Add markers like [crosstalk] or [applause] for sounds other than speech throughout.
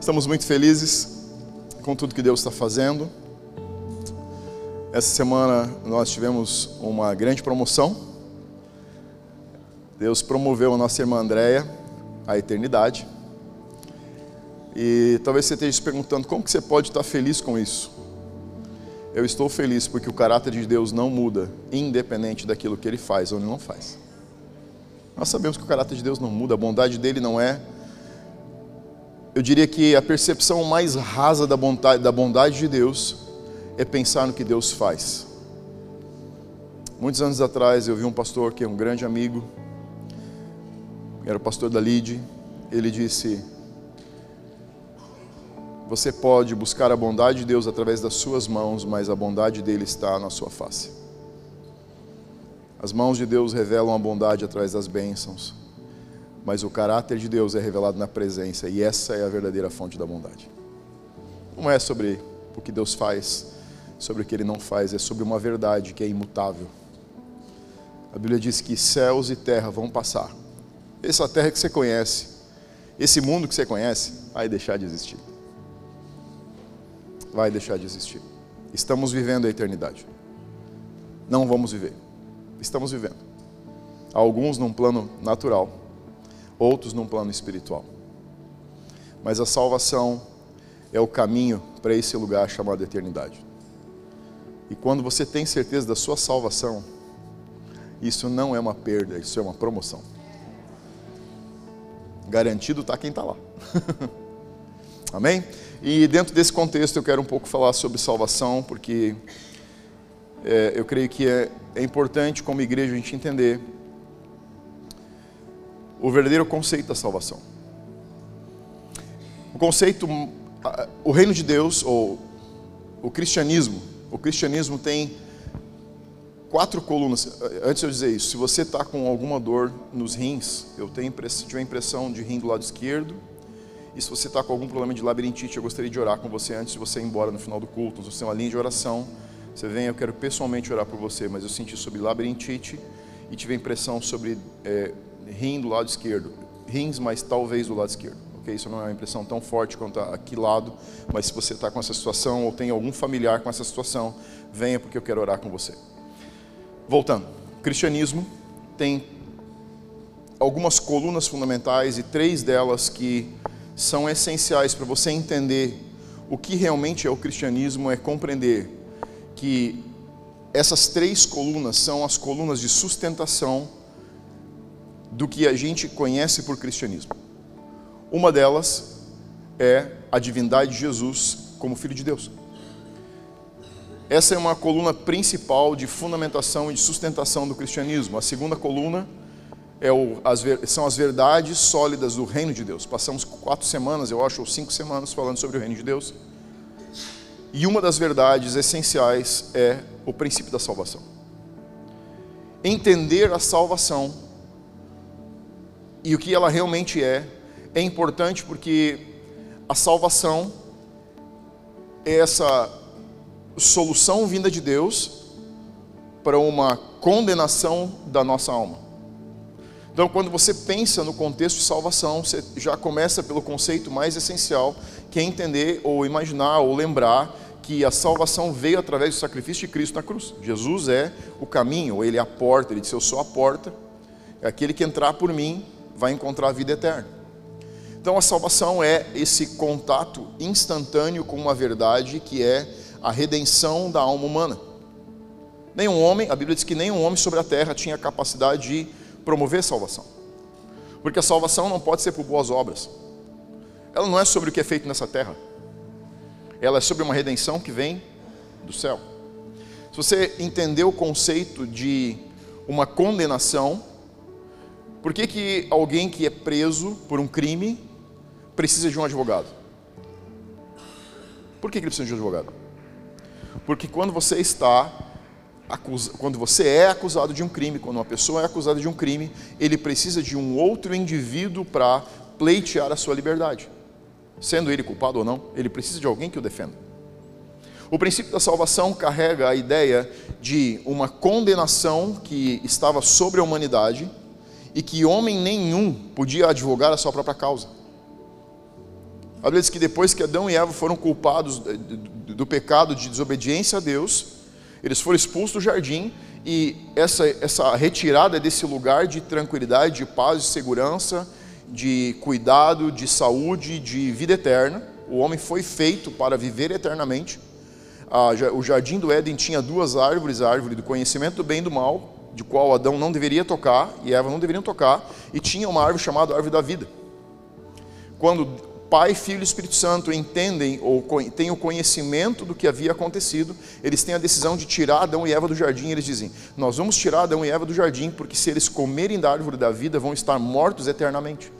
Estamos muito felizes com tudo que Deus está fazendo. Essa semana nós tivemos uma grande promoção. Deus promoveu a nossa irmã Andréia à eternidade. E talvez você esteja se perguntando como que você pode estar feliz com isso. Eu estou feliz porque o caráter de Deus não muda, independente daquilo que Ele faz ou Ele não faz. Nós sabemos que o caráter de Deus não muda, a bondade dele não é. Eu diria que a percepção mais rasa da bondade, da bondade de Deus é pensar no que Deus faz. Muitos anos atrás eu vi um pastor que é um grande amigo, era o pastor da Lide, ele disse: Você pode buscar a bondade de Deus através das suas mãos, mas a bondade dele está na sua face. As mãos de Deus revelam a bondade através das bênçãos, mas o caráter de Deus é revelado na presença, e essa é a verdadeira fonte da bondade. Não é sobre o que Deus faz, sobre o que Ele não faz, é sobre uma verdade que é imutável. A Bíblia diz que céus e terra vão passar. Essa terra que você conhece, esse mundo que você conhece, vai deixar de existir. Vai deixar de existir. Estamos vivendo a eternidade. Não vamos viver estamos vivendo. Alguns num plano natural, outros num plano espiritual. Mas a salvação é o caminho para esse lugar chamado eternidade. E quando você tem certeza da sua salvação, isso não é uma perda, isso é uma promoção. Garantido está quem está lá. [laughs] Amém? E dentro desse contexto eu quero um pouco falar sobre salvação, porque é, eu creio que é, é importante, como igreja, a gente entender o verdadeiro conceito da salvação. O conceito, o reino de Deus, ou o cristianismo, o cristianismo tem quatro colunas. Antes de eu dizer isso, se você está com alguma dor nos rins, eu tenho a impressão de rim do lado esquerdo, e se você está com algum problema de labirintite, eu gostaria de orar com você antes de você ir embora no final do culto. Você tem uma linha de oração você vem, eu quero pessoalmente orar por você, mas eu senti sobre labirintite e tive a impressão sobre é, rim do lado esquerdo. Rins, mas talvez do lado esquerdo. Ok? Isso não é uma impressão tão forte quanto aqui lado, mas se você está com essa situação ou tem algum familiar com essa situação, venha porque eu quero orar com você. Voltando, o cristianismo tem algumas colunas fundamentais e três delas que são essenciais para você entender o que realmente é o cristianismo, é compreender que essas três colunas são as colunas de sustentação do que a gente conhece por cristianismo. Uma delas é a divindade de Jesus como Filho de Deus. Essa é uma coluna principal de fundamentação e de sustentação do cristianismo. A segunda coluna é o, as, são as verdades sólidas do reino de Deus. Passamos quatro semanas, eu acho, ou cinco semanas falando sobre o reino de Deus. E uma das verdades essenciais é o princípio da salvação. Entender a salvação e o que ela realmente é, é importante porque a salvação é essa solução vinda de Deus para uma condenação da nossa alma. Então, quando você pensa no contexto de salvação, você já começa pelo conceito mais essencial, que é entender ou imaginar ou lembrar que a salvação veio através do sacrifício de Cristo na cruz. Jesus é o caminho, ele é a porta, ele disse: Eu sou a porta, é aquele que entrar por mim vai encontrar a vida eterna. Então a salvação é esse contato instantâneo com uma verdade que é a redenção da alma humana. Nenhum homem, a Bíblia diz que nenhum homem sobre a terra tinha capacidade de promover salvação. Porque a salvação não pode ser por boas obras. Ela não é sobre o que é feito nessa terra ela é sobre uma redenção que vem do céu. Se você entender o conceito de uma condenação, por que, que alguém que é preso por um crime precisa de um advogado? Por que, que ele precisa de um advogado? Porque quando você está quando você é acusado de um crime, quando uma pessoa é acusada de um crime, ele precisa de um outro indivíduo para pleitear a sua liberdade sendo ele culpado ou não, ele precisa de alguém que o defenda. O princípio da salvação carrega a ideia de uma condenação que estava sobre a humanidade e que homem nenhum podia advogar a sua própria causa. A Bíblia diz que depois que Adão e Eva foram culpados do pecado de desobediência a Deus, eles foram expulsos do jardim e essa, essa retirada desse lugar de tranquilidade, de paz, de segurança, de cuidado, de saúde, de vida eterna. O homem foi feito para viver eternamente. o jardim do Éden tinha duas árvores: a árvore do conhecimento do bem e do mal, de qual Adão não deveria tocar e Eva não deveriam tocar, e tinha uma árvore chamada árvore da vida. Quando Pai, Filho e Espírito Santo entendem ou têm o conhecimento do que havia acontecido, eles têm a decisão de tirar Adão e Eva do jardim. E eles dizem: Nós vamos tirar Adão e Eva do jardim, porque se eles comerem da árvore da vida, vão estar mortos eternamente.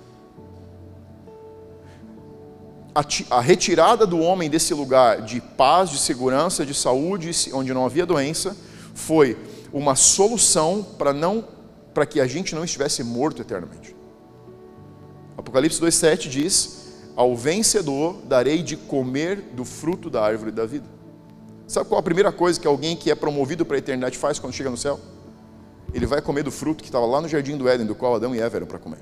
A, a retirada do homem desse lugar de paz, de segurança, de saúde, onde não havia doença, foi uma solução para não para que a gente não estivesse morto eternamente. Apocalipse 2:7 diz: "Ao vencedor darei de comer do fruto da árvore da vida". Sabe qual a primeira coisa que alguém que é promovido para a eternidade faz quando chega no céu? Ele vai comer do fruto que estava lá no jardim do Éden, do qual Adão e Eva eram para comer.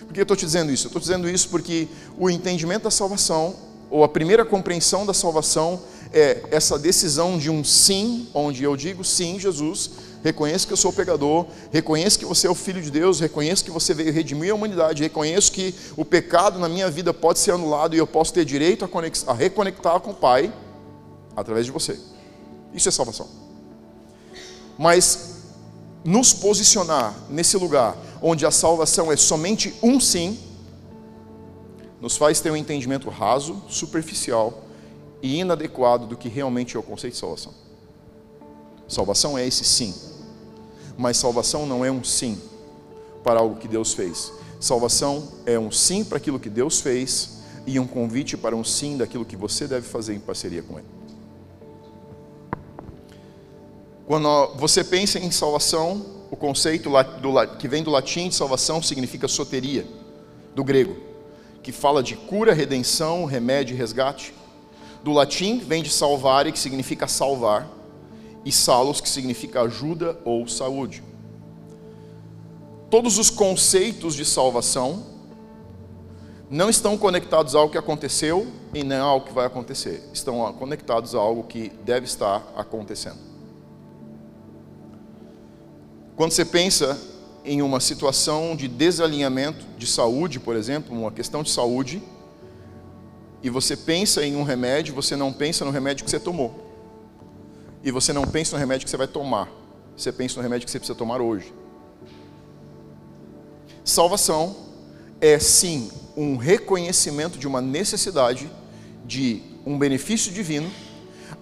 Por que eu estou te dizendo isso? Eu estou dizendo isso porque o entendimento da salvação, ou a primeira compreensão da salvação, é essa decisão de um sim, onde eu digo sim, Jesus, reconheço que eu sou pecador, reconheço que você é o Filho de Deus, reconheço que você veio redimir a humanidade, reconheço que o pecado na minha vida pode ser anulado e eu posso ter direito a, a reconectar com o Pai através de você. Isso é salvação. Mas nos posicionar nesse lugar onde a salvação é somente um sim, nos faz ter um entendimento raso, superficial e inadequado do que realmente é o conceito de salvação. Salvação é esse sim, mas salvação não é um sim para algo que Deus fez. Salvação é um sim para aquilo que Deus fez e um convite para um sim daquilo que você deve fazer em parceria com Ele. Quando você pensa em salvação, o conceito que vem do latim de salvação significa soteria, do grego, que fala de cura, redenção, remédio e resgate. Do latim vem de salvare, que significa salvar, e salos, que significa ajuda ou saúde. Todos os conceitos de salvação não estão conectados a algo que aconteceu e nem a algo que vai acontecer. Estão conectados a algo que deve estar acontecendo. Quando você pensa em uma situação de desalinhamento de saúde, por exemplo, uma questão de saúde, e você pensa em um remédio, você não pensa no remédio que você tomou. E você não pensa no remédio que você vai tomar. Você pensa no remédio que você precisa tomar hoje. Salvação é sim um reconhecimento de uma necessidade de um benefício divino,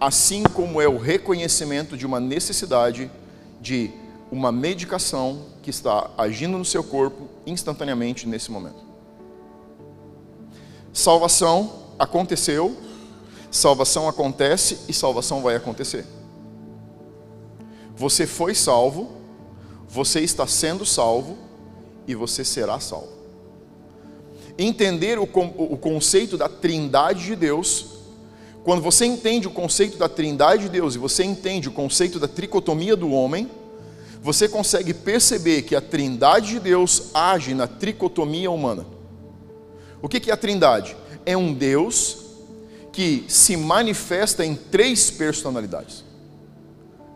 assim como é o reconhecimento de uma necessidade de uma medicação que está agindo no seu corpo instantaneamente nesse momento. Salvação aconteceu, salvação acontece e salvação vai acontecer. Você foi salvo, você está sendo salvo e você será salvo. Entender o, o conceito da trindade de Deus, quando você entende o conceito da trindade de Deus e você entende o conceito da tricotomia do homem, você consegue perceber que a trindade de Deus age na tricotomia humana. O que é a trindade? É um Deus que se manifesta em três personalidades.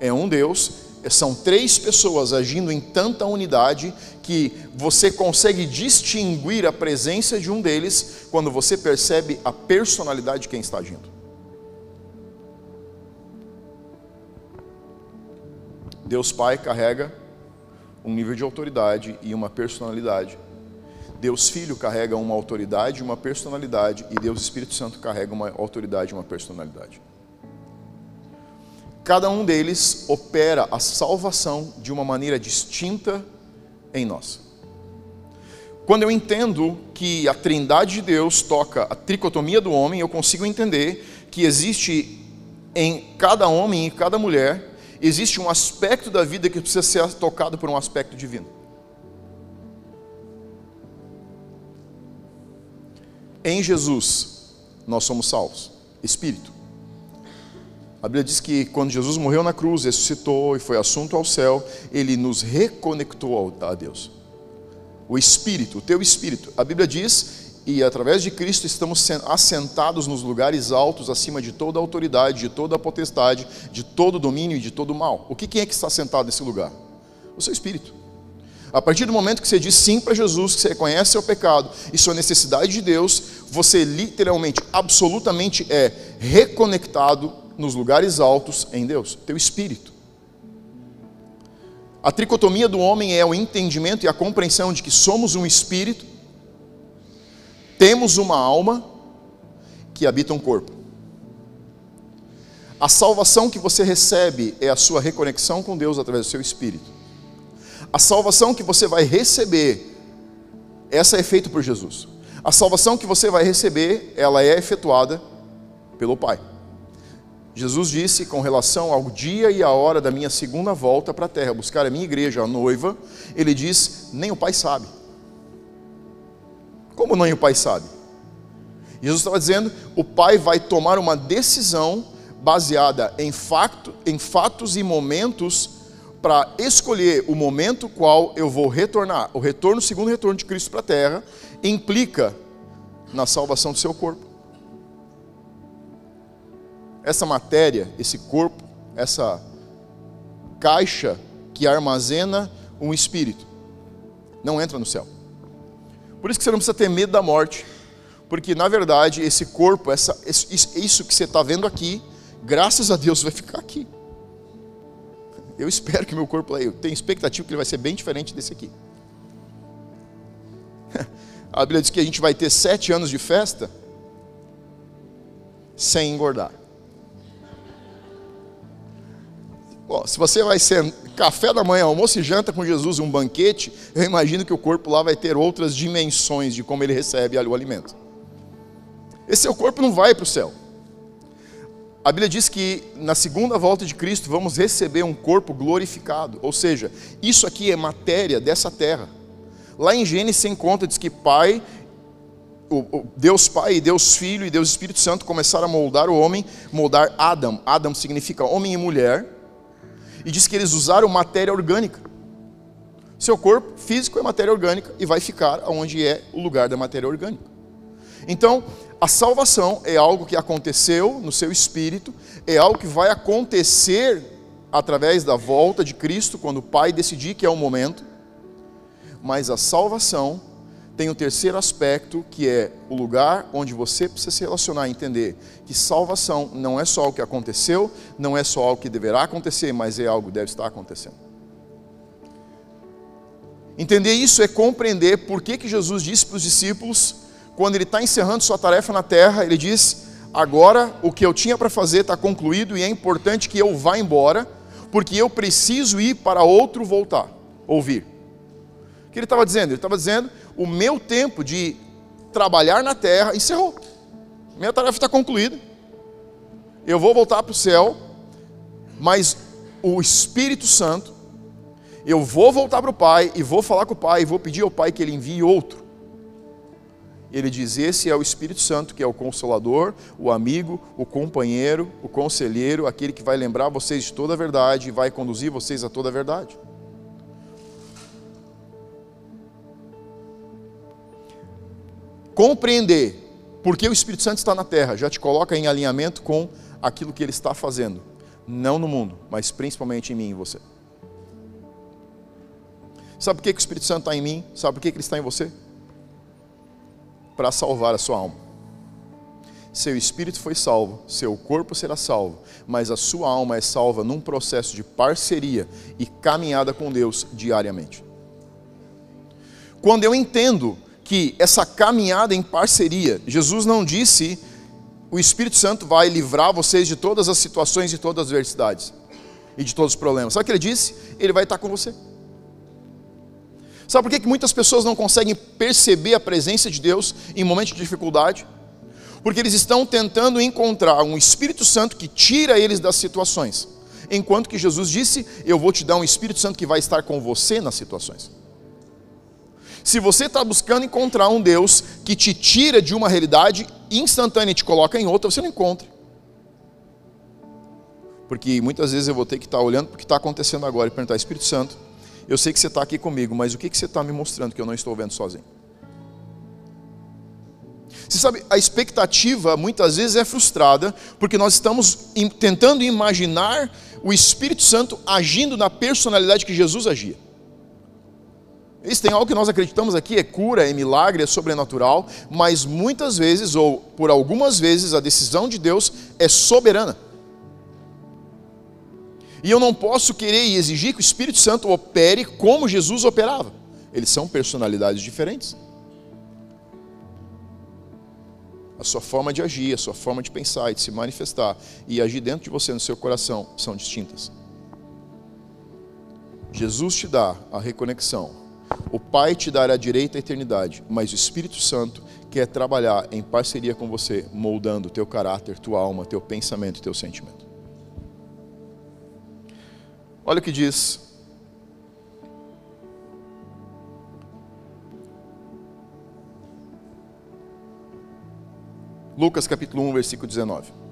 É um Deus, são três pessoas agindo em tanta unidade que você consegue distinguir a presença de um deles quando você percebe a personalidade de quem está agindo. Deus Pai carrega um nível de autoridade e uma personalidade Deus Filho carrega uma autoridade, uma personalidade, e Deus Espírito Santo carrega uma autoridade, uma personalidade. Cada um deles opera a salvação de uma maneira distinta em nós. Quando eu entendo que a trindade de Deus toca a tricotomia do homem, eu consigo entender que existe em cada homem e cada mulher, existe um aspecto da vida que precisa ser tocado por um aspecto divino. Em Jesus, nós somos salvos. Espírito. A Bíblia diz que quando Jesus morreu na cruz, ressuscitou e foi assunto ao céu, ele nos reconectou a Deus. O Espírito, o teu Espírito. A Bíblia diz e através de Cristo estamos assentados nos lugares altos acima de toda autoridade, de toda potestade, de todo domínio e de todo mal. O que quem é que está sentado nesse lugar? O seu espírito. A partir do momento que você diz sim para Jesus, que você reconhece seu pecado e sua necessidade de Deus, você literalmente, absolutamente é reconectado nos lugares altos em Deus, teu espírito. A tricotomia do homem é o entendimento e a compreensão de que somos um espírito, temos uma alma que habita um corpo. A salvação que você recebe é a sua reconexão com Deus através do seu espírito. A salvação que você vai receber, essa é feita por Jesus. A salvação que você vai receber, ela é efetuada pelo Pai. Jesus disse com relação ao dia e a hora da minha segunda volta para a terra, buscar a minha igreja, a noiva, ele diz: nem o Pai sabe. Como nem o Pai sabe? Jesus estava dizendo: o Pai vai tomar uma decisão baseada em, facto, em fatos e momentos para escolher o momento qual eu vou retornar. O retorno, o segundo retorno de Cristo para a terra, implica na salvação do seu corpo. Essa matéria, esse corpo, essa caixa que armazena um espírito, não entra no céu. Por isso que você não precisa ter medo da morte, porque na verdade esse corpo, essa, isso que você está vendo aqui, graças a Deus vai ficar aqui. Eu espero que meu corpo, eu tenho expectativa que ele vai ser bem diferente desse aqui. [laughs] A Bíblia diz que a gente vai ter sete anos de festa sem engordar. Bom, se você vai ser café da manhã, almoço e janta com Jesus, um banquete, eu imagino que o corpo lá vai ter outras dimensões de como ele recebe o alimento. Esse seu corpo não vai para o céu. A Bíblia diz que na segunda volta de Cristo vamos receber um corpo glorificado, ou seja, isso aqui é matéria dessa terra. Lá em Gênesis se encontra, diz que Pai, Deus Pai, e Deus Filho e Deus Espírito Santo começaram a moldar o homem, moldar Adam. Adam significa homem e mulher, e diz que eles usaram matéria orgânica. Seu corpo físico é matéria orgânica e vai ficar onde é o lugar da matéria orgânica. Então, a salvação é algo que aconteceu no seu espírito, é algo que vai acontecer através da volta de Cristo, quando o Pai decidir que é o momento. Mas a salvação tem o um terceiro aspecto, que é o lugar onde você precisa se relacionar e entender que salvação não é só o que aconteceu, não é só o que deverá acontecer, mas é algo que deve estar acontecendo. Entender isso é compreender por que, que Jesus disse para os discípulos quando ele está encerrando sua tarefa na terra, ele diz: Agora o que eu tinha para fazer está concluído e é importante que eu vá embora, porque eu preciso ir para outro voltar, ouvir. Que ele estava dizendo? Ele estava dizendo: O meu tempo de trabalhar na terra encerrou. Minha tarefa está concluída. Eu vou voltar para o céu, mas o Espírito Santo, eu vou voltar para o Pai e vou falar com o Pai e vou pedir ao Pai que ele envie outro ele diz: Esse é o Espírito Santo, que é o consolador, o amigo, o companheiro, o conselheiro, aquele que vai lembrar vocês de toda a verdade e vai conduzir vocês a toda a verdade. Compreender por que o Espírito Santo está na terra já te coloca em alinhamento com aquilo que ele está fazendo, não no mundo, mas principalmente em mim e você. Sabe por que, o Espírito Santo está em mim? Sabe por que ele está em você? para salvar a sua alma. Seu espírito foi salvo, seu corpo será salvo, mas a sua alma é salva num processo de parceria e caminhada com Deus diariamente. Quando eu entendo que essa caminhada em parceria, Jesus não disse o Espírito Santo vai livrar vocês de todas as situações e todas as adversidades e de todos os problemas. Sabe o que ele disse? Ele vai estar com você. Sabe por que, que muitas pessoas não conseguem perceber a presença de Deus em momentos de dificuldade? Porque eles estão tentando encontrar um Espírito Santo que tira eles das situações. Enquanto que Jesus disse: Eu vou te dar um Espírito Santo que vai estar com você nas situações. Se você está buscando encontrar um Deus que te tira de uma realidade instantânea e te coloca em outra, você não encontra. Porque muitas vezes eu vou ter que estar olhando para o que está acontecendo agora e perguntar: Espírito Santo, eu sei que você está aqui comigo, mas o que, que você está me mostrando que eu não estou vendo sozinho? Você sabe, a expectativa muitas vezes é frustrada porque nós estamos tentando imaginar o Espírito Santo agindo na personalidade que Jesus agia. Isso tem algo que nós acreditamos aqui, é cura, é milagre, é sobrenatural, mas muitas vezes, ou por algumas vezes, a decisão de Deus é soberana. E eu não posso querer e exigir que o Espírito Santo opere como Jesus operava. Eles são personalidades diferentes. A sua forma de agir, a sua forma de pensar e de se manifestar e agir dentro de você, no seu coração, são distintas. Jesus te dá a reconexão. O Pai te dará a direita à eternidade, mas o Espírito Santo quer trabalhar em parceria com você, moldando teu caráter, tua alma, teu pensamento e teu sentimento. Olha o que diz Lucas capítulo 1, versículo 19.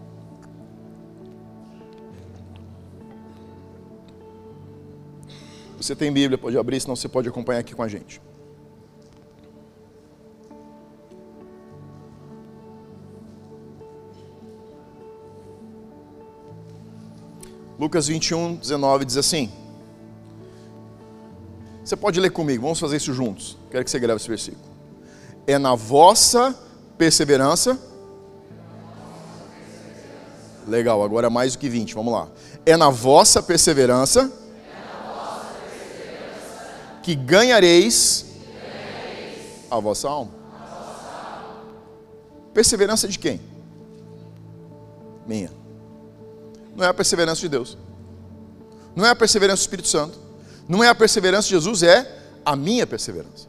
Você tem Bíblia, pode abrir, senão você pode acompanhar aqui com a gente. Lucas 21, 19 diz assim. Você pode ler comigo, vamos fazer isso juntos. Quero que você grave esse versículo. É na vossa perseverança Legal, agora é mais do que 20, vamos lá. É na vossa perseverança, que, ganhareis. A vossa alma. Perseverança de quem? Minha. Não é a perseverança de Deus. Não é a perseverança do Espírito Santo. Não é a perseverança de Jesus, é a minha perseverança.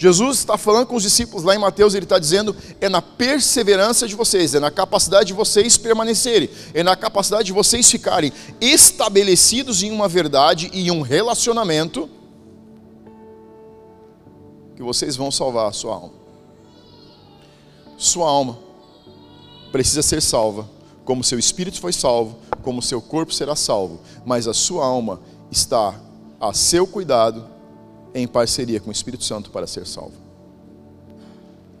Jesus está falando com os discípulos lá em Mateus, ele está dizendo: é na perseverança de vocês, é na capacidade de vocês permanecerem, é na capacidade de vocês ficarem estabelecidos em uma verdade e em um relacionamento que vocês vão salvar a sua alma. Sua alma precisa ser salva, como seu espírito foi salvo, como seu corpo será salvo, mas a sua alma está a seu cuidado em parceria com o Espírito Santo para ser salvo.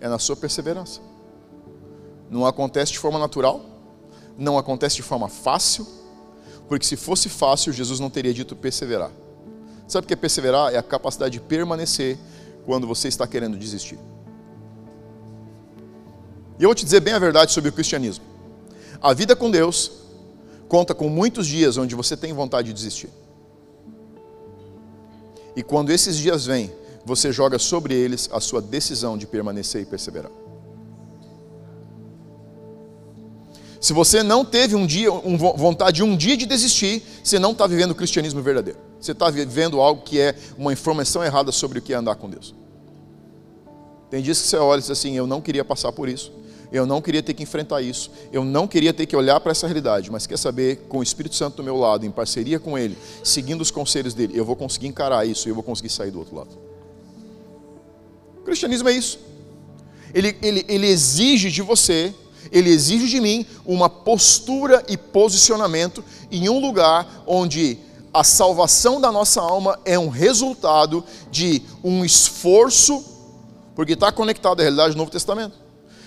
É na sua perseverança. Não acontece de forma natural, não acontece de forma fácil, porque se fosse fácil, Jesus não teria dito perseverar. Sabe o que é perseverar? É a capacidade de permanecer quando você está querendo desistir. E eu vou te dizer bem a verdade sobre o cristianismo. A vida com Deus conta com muitos dias onde você tem vontade de desistir. E quando esses dias vêm, você joga sobre eles a sua decisão de permanecer e perseverar. Se você não teve um dia, um, vontade um dia de desistir, você não está vivendo o cristianismo verdadeiro. Você está vivendo algo que é uma informação errada sobre o que é andar com Deus. Tem dias que você olha e diz assim: Eu não queria passar por isso. Eu não queria ter que enfrentar isso. Eu não queria ter que olhar para essa realidade. Mas quer saber, com o Espírito Santo do meu lado, em parceria com Ele, seguindo os conselhos dele, eu vou conseguir encarar isso e eu vou conseguir sair do outro lado. O cristianismo é isso. Ele, ele, ele exige de você, ele exige de mim uma postura e posicionamento em um lugar onde a salvação da nossa alma é um resultado de um esforço, porque está conectado à realidade do Novo Testamento.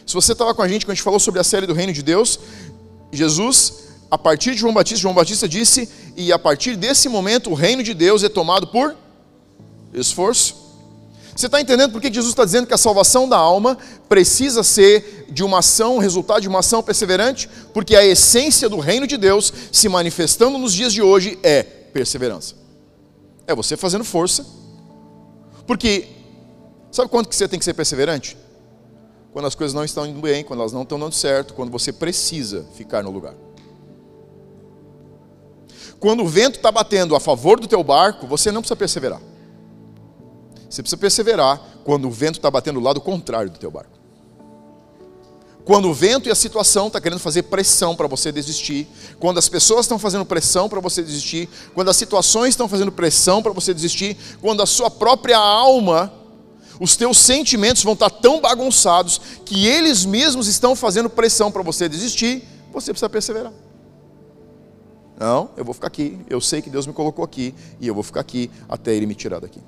Se você estava com a gente quando a gente falou sobre a série do Reino de Deus, Jesus, a partir de João Batista, João Batista disse, e a partir desse momento o reino de Deus é tomado por esforço. Você está entendendo por que Jesus está dizendo que a salvação da alma precisa ser de uma ação, resultado de uma ação perseverante? Porque a essência do reino de Deus se manifestando nos dias de hoje é perseverança. É você fazendo força. Porque, sabe quanto que você tem que ser perseverante? Quando as coisas não estão indo bem, quando elas não estão dando certo, quando você precisa ficar no lugar. Quando o vento está batendo a favor do teu barco, você não precisa perseverar. Você precisa perseverar quando o vento está batendo do lado contrário do teu barco. Quando o vento e a situação estão tá querendo fazer pressão para você desistir, quando as pessoas estão fazendo pressão para você desistir, quando as situações estão fazendo pressão para você desistir, quando a sua própria alma os teus sentimentos vão estar tão bagunçados que eles mesmos estão fazendo pressão para você desistir, você precisa perseverar. Não, eu vou ficar aqui, eu sei que Deus me colocou aqui e eu vou ficar aqui até Ele me tirar daqui.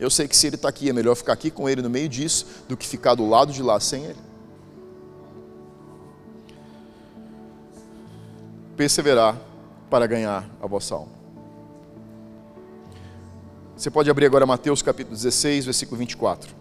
Eu sei que se ele está aqui, é melhor ficar aqui com ele no meio disso do que ficar do lado de lá sem ele. Perseverar para ganhar a vossa alma. Você pode abrir agora Mateus capítulo 16, versículo 24.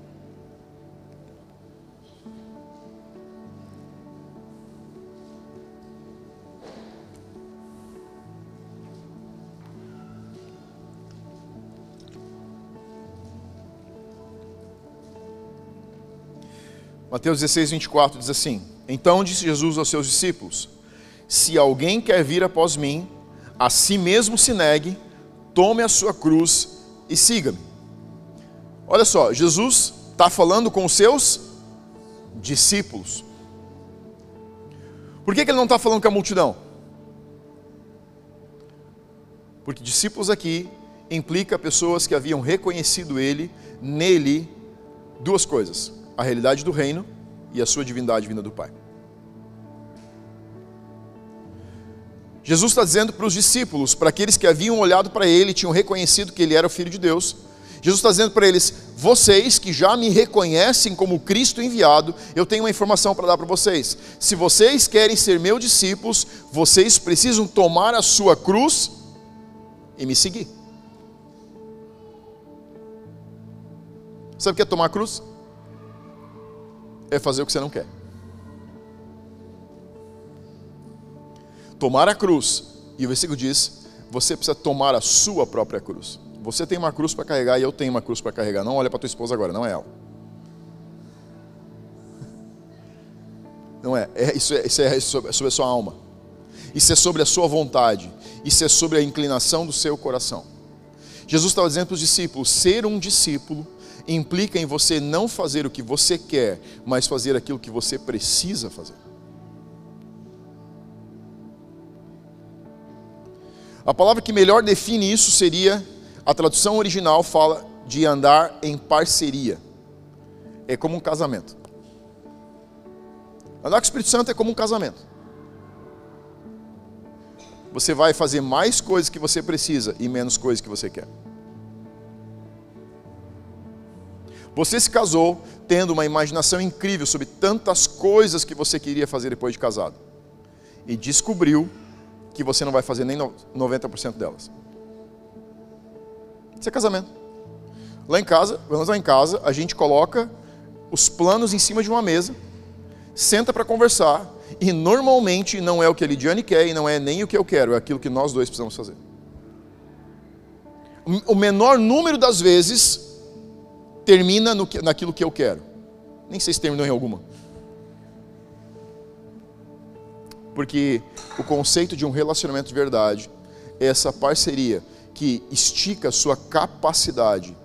Mateus 16, 24 diz assim: Então disse Jesus aos seus discípulos: Se alguém quer vir após mim, a si mesmo se negue, tome a sua cruz e siga-me. Olha só, Jesus está falando com os seus discípulos. Por que, que ele não está falando com a multidão? Porque discípulos aqui implica pessoas que haviam reconhecido ele, nele, duas coisas a realidade do reino e a sua divindade vinda do Pai. Jesus está dizendo para os discípulos, para aqueles que haviam olhado para ele, tinham reconhecido que ele era o Filho de Deus, Jesus está dizendo para eles: vocês que já me reconhecem como Cristo enviado, eu tenho uma informação para dar para vocês. Se vocês querem ser meus discípulos, vocês precisam tomar a sua cruz e me seguir. Sabe o que é tomar a cruz? é fazer o que você não quer. Tomar a cruz, e o versículo diz: você precisa tomar a sua própria cruz. Você tem uma cruz para carregar e eu tenho uma cruz para carregar. Não olha para tua esposa agora, não é ela. Não é. é isso, é isso é sobre, sobre a sua alma. Isso é sobre a sua vontade. Isso é sobre a inclinação do seu coração. Jesus estava dizendo para os discípulos: ser um discípulo implica em você não fazer o que você quer, mas fazer aquilo que você precisa fazer. A palavra que melhor define isso seria, a tradução original fala de andar em parceria. É como um casamento. Andar com o Espírito Santo é como um casamento. Você vai fazer mais coisas que você precisa e menos coisas que você quer. Você se casou tendo uma imaginação incrível sobre tantas coisas que você queria fazer depois de casado. E descobriu que você não vai fazer nem 90% delas. Isso é casamento. Lá em casa, vamos lá em casa, a gente coloca os planos em cima de uma mesa, senta para conversar, e normalmente não é o que a Lidiane quer e não é nem o que eu quero, é aquilo que nós dois precisamos fazer. O menor número das vezes termina no, naquilo que eu quero. Nem sei se terminou em alguma. Porque o conceito de um relacionamento de verdade é essa parceria que estica a sua capacidade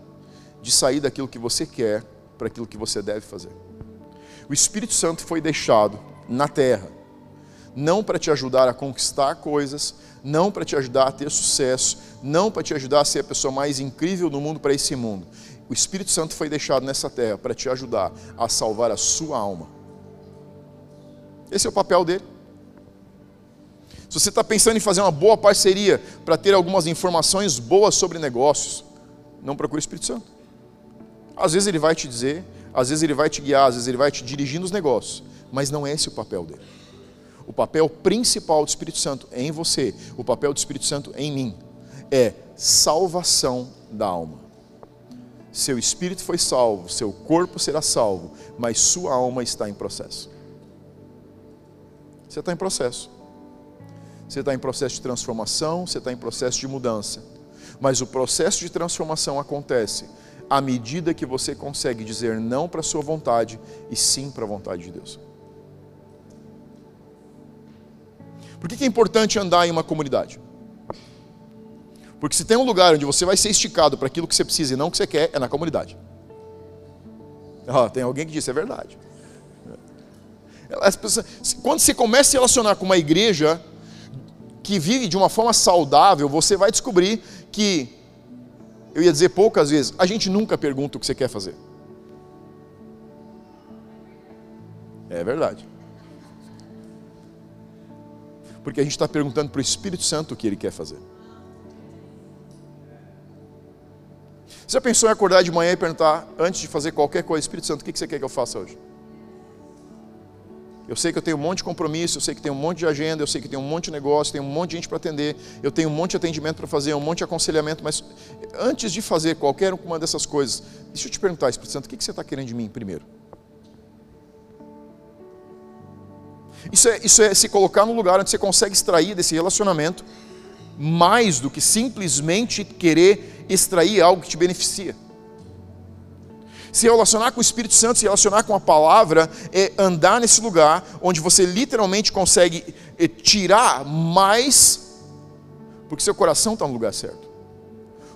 de sair daquilo que você quer para aquilo que você deve fazer. O Espírito Santo foi deixado na terra, não para te ajudar a conquistar coisas, não para te ajudar a ter sucesso, não para te ajudar a ser a pessoa mais incrível do mundo para esse mundo. O Espírito Santo foi deixado nessa terra para te ajudar a salvar a sua alma. Esse é o papel dele. Se você está pensando em fazer uma boa parceria para ter algumas informações boas sobre negócios, não procure o Espírito Santo. Às vezes ele vai te dizer, às vezes ele vai te guiar, às vezes ele vai te dirigir nos negócios, mas não é esse o papel dele. O papel principal do Espírito Santo é em você, o papel do Espírito Santo é em mim, é salvação da alma. Seu espírito foi salvo, seu corpo será salvo, mas sua alma está em processo. Você está em processo. Você está em processo de transformação, você está em processo de mudança. Mas o processo de transformação acontece à medida que você consegue dizer não para a sua vontade e sim para a vontade de Deus. Por que é importante andar em uma comunidade? Porque se tem um lugar onde você vai ser esticado para aquilo que você precisa e não o que você quer, é na comunidade. Tem alguém que disse, é verdade. Pessoas, quando você começa a se relacionar com uma igreja que vive de uma forma saudável, você vai descobrir que, eu ia dizer poucas vezes, a gente nunca pergunta o que você quer fazer. É verdade. Porque a gente está perguntando para o Espírito Santo o que ele quer fazer. Você já pensou em acordar de manhã e perguntar, antes de fazer qualquer coisa, Espírito Santo, o que você quer que eu faça hoje? Eu sei que eu tenho um monte de compromisso, eu sei que tenho um monte de agenda, eu sei que tenho um monte de negócio, tenho um monte de gente para atender, eu tenho um monte de atendimento para fazer, um monte de aconselhamento, mas antes de fazer qualquer uma dessas coisas, deixa eu te perguntar, Espírito Santo, o que você está querendo de mim primeiro? Isso é, isso é se colocar no lugar onde você consegue extrair desse relacionamento mais do que simplesmente querer extrair algo que te beneficia se relacionar com o Espírito Santo, se relacionar com a palavra, é andar nesse lugar onde você literalmente consegue é, tirar mais, porque seu coração está no lugar certo,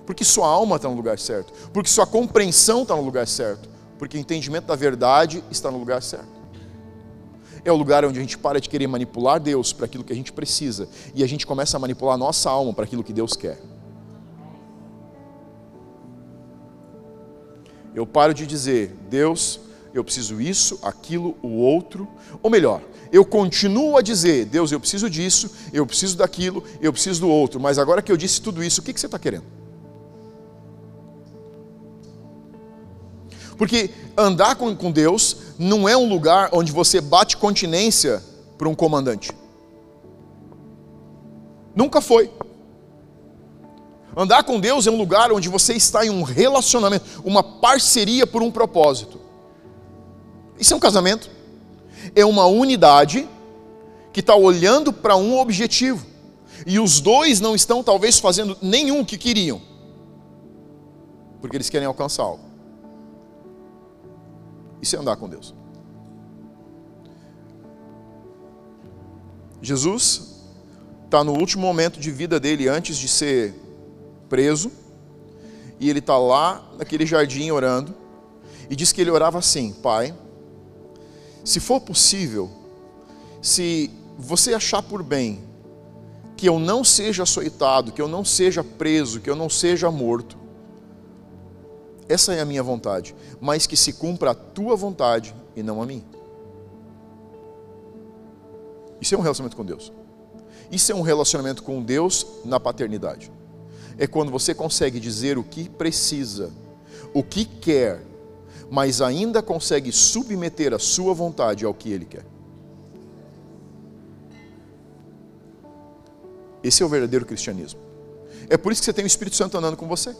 porque sua alma está no lugar certo, porque sua compreensão está no lugar certo, porque o entendimento da verdade está no lugar certo. É o lugar onde a gente para de querer manipular Deus para aquilo que a gente precisa e a gente começa a manipular a nossa alma para aquilo que Deus quer. Eu paro de dizer, Deus, eu preciso isso, aquilo, o outro. Ou melhor, eu continuo a dizer, Deus, eu preciso disso, eu preciso daquilo, eu preciso do outro. Mas agora que eu disse tudo isso, o que, que você está querendo? Porque andar com, Deus não é um lugar onde você bate continência para um comandante. Nunca foi. Andar com Deus é um lugar onde você está em um relacionamento, uma parceria por um propósito. Isso é um casamento. É uma unidade que está olhando para um objetivo. E os dois não estão, talvez, fazendo nenhum que queriam, porque eles querem alcançar algo. Isso é andar com Deus. Jesus está no último momento de vida dele antes de ser preso, e ele está lá naquele jardim orando, e diz que ele orava assim: Pai, se for possível, se você achar por bem que eu não seja açoitado, que eu não seja preso, que eu não seja morto, essa é a minha vontade, mas que se cumpra a tua vontade e não a mim. Isso é um relacionamento com Deus. Isso é um relacionamento com Deus na paternidade é quando você consegue dizer o que precisa, o que quer, mas ainda consegue submeter a sua vontade ao que ele quer. Esse é o verdadeiro cristianismo. É por isso que você tem o Espírito Santo andando com você.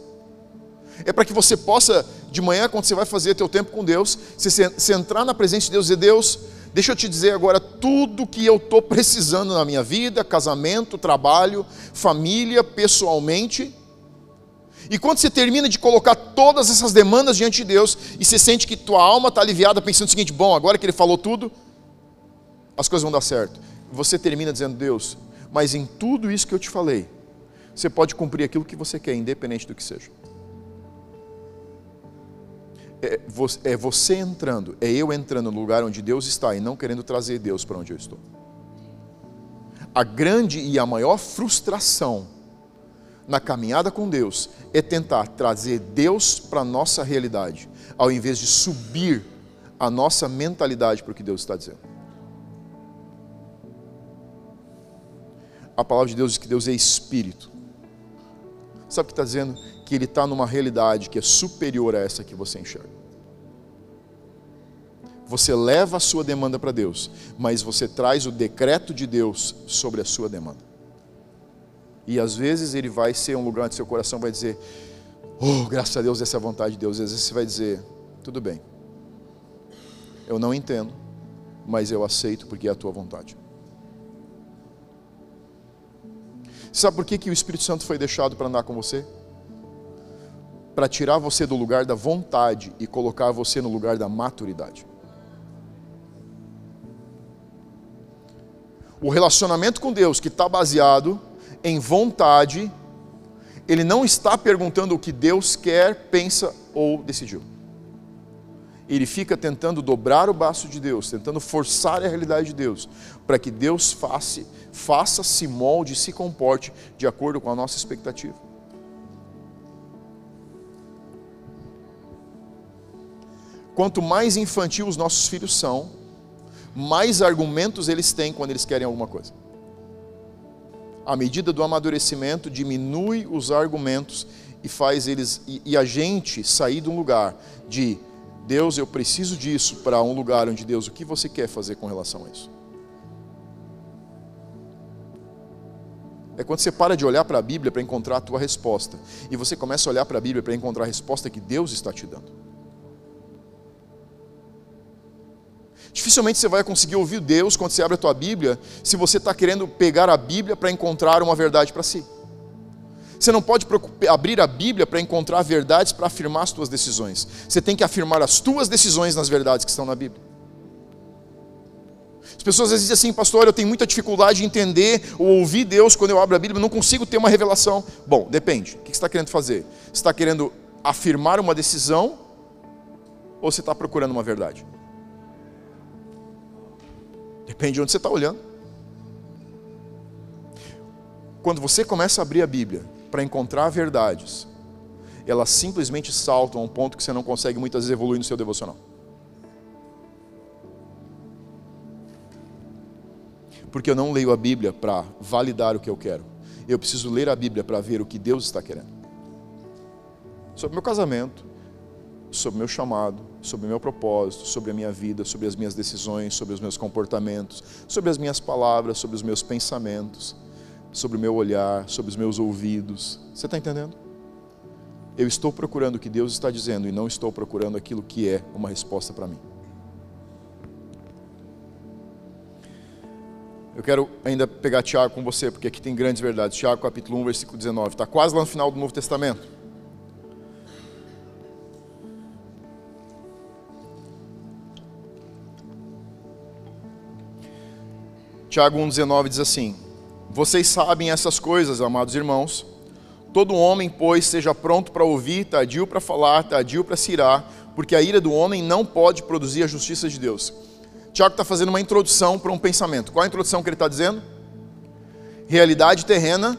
É para que você possa, de manhã, quando você vai fazer teu tempo com Deus, você, você entrar na presença de Deus e dizer, Deus, deixa eu te dizer agora tudo que eu estou precisando na minha vida, casamento, trabalho, família, pessoalmente. E quando você termina de colocar todas essas demandas diante de Deus, e você sente que tua alma está aliviada, pensando o seguinte: bom, agora que Ele falou tudo, as coisas vão dar certo. Você termina dizendo: Deus, mas em tudo isso que eu te falei, você pode cumprir aquilo que você quer, independente do que seja. É você, é você entrando, é eu entrando no lugar onde Deus está e não querendo trazer Deus para onde eu estou. A grande e a maior frustração na caminhada com Deus é tentar trazer Deus para a nossa realidade, ao invés de subir a nossa mentalidade para o que Deus está dizendo. A palavra de Deus diz que Deus é espírito. Sabe o que está dizendo? Que Ele está numa realidade que é superior a essa que você enxerga. Você leva a sua demanda para Deus, mas você traz o decreto de Deus sobre a sua demanda. E às vezes ele vai ser um lugar onde seu coração vai dizer: Oh, graças a Deus, essa é a vontade de Deus. Às vezes você vai dizer: Tudo bem, eu não entendo, mas eu aceito porque é a tua vontade. Sabe por que, que o Espírito Santo foi deixado para andar com você? Para tirar você do lugar da vontade e colocar você no lugar da maturidade. O relacionamento com Deus que está baseado em vontade, ele não está perguntando o que Deus quer, pensa ou decidiu. Ele fica tentando dobrar o braço de Deus, tentando forçar a realidade de Deus, para que Deus faça, faça, se molde, se comporte de acordo com a nossa expectativa. Quanto mais infantil os nossos filhos são, mais argumentos eles têm quando eles querem alguma coisa à medida do amadurecimento, diminui os argumentos e faz eles e, e a gente sair de um lugar de Deus, eu preciso disso para um lugar onde Deus, o que você quer fazer com relação a isso? É quando você para de olhar para a Bíblia para encontrar a tua resposta e você começa a olhar para a Bíblia para encontrar a resposta que Deus está te dando. Dificilmente você vai conseguir ouvir Deus quando você abre a tua Bíblia se você está querendo pegar a Bíblia para encontrar uma verdade para si. Você não pode abrir a Bíblia para encontrar verdades para afirmar as tuas decisões. Você tem que afirmar as tuas decisões nas verdades que estão na Bíblia. As pessoas às vezes dizem assim, pastor, eu tenho muita dificuldade de entender ou ouvir Deus quando eu abro a Bíblia, não consigo ter uma revelação. Bom, depende. O que você está querendo fazer? Você está querendo afirmar uma decisão ou você está procurando uma verdade? Depende de onde você está olhando. Quando você começa a abrir a Bíblia para encontrar verdades, elas simplesmente saltam a um ponto que você não consegue muitas vezes evoluir no seu devocional. Porque eu não leio a Bíblia para validar o que eu quero. Eu preciso ler a Bíblia para ver o que Deus está querendo. Sobre meu casamento, sobre meu chamado, sobre meu propósito, sobre a minha vida, sobre as minhas decisões, sobre os meus comportamentos, sobre as minhas palavras, sobre os meus pensamentos sobre o meu olhar, sobre os meus ouvidos. Você está entendendo? Eu estou procurando o que Deus está dizendo e não estou procurando aquilo que é uma resposta para mim. Eu quero ainda pegar Tiago com você, porque aqui tem grandes verdades. Tiago capítulo 1, versículo 19. Está quase lá no final do Novo Testamento. Tiago 1,19 diz assim: vocês sabem essas coisas, amados irmãos. Todo homem, pois, seja pronto para ouvir, tardio para falar, tardio para se irar, porque a ira do homem não pode produzir a justiça de Deus. Tiago está fazendo uma introdução para um pensamento. Qual a introdução que ele está dizendo? Realidade terrena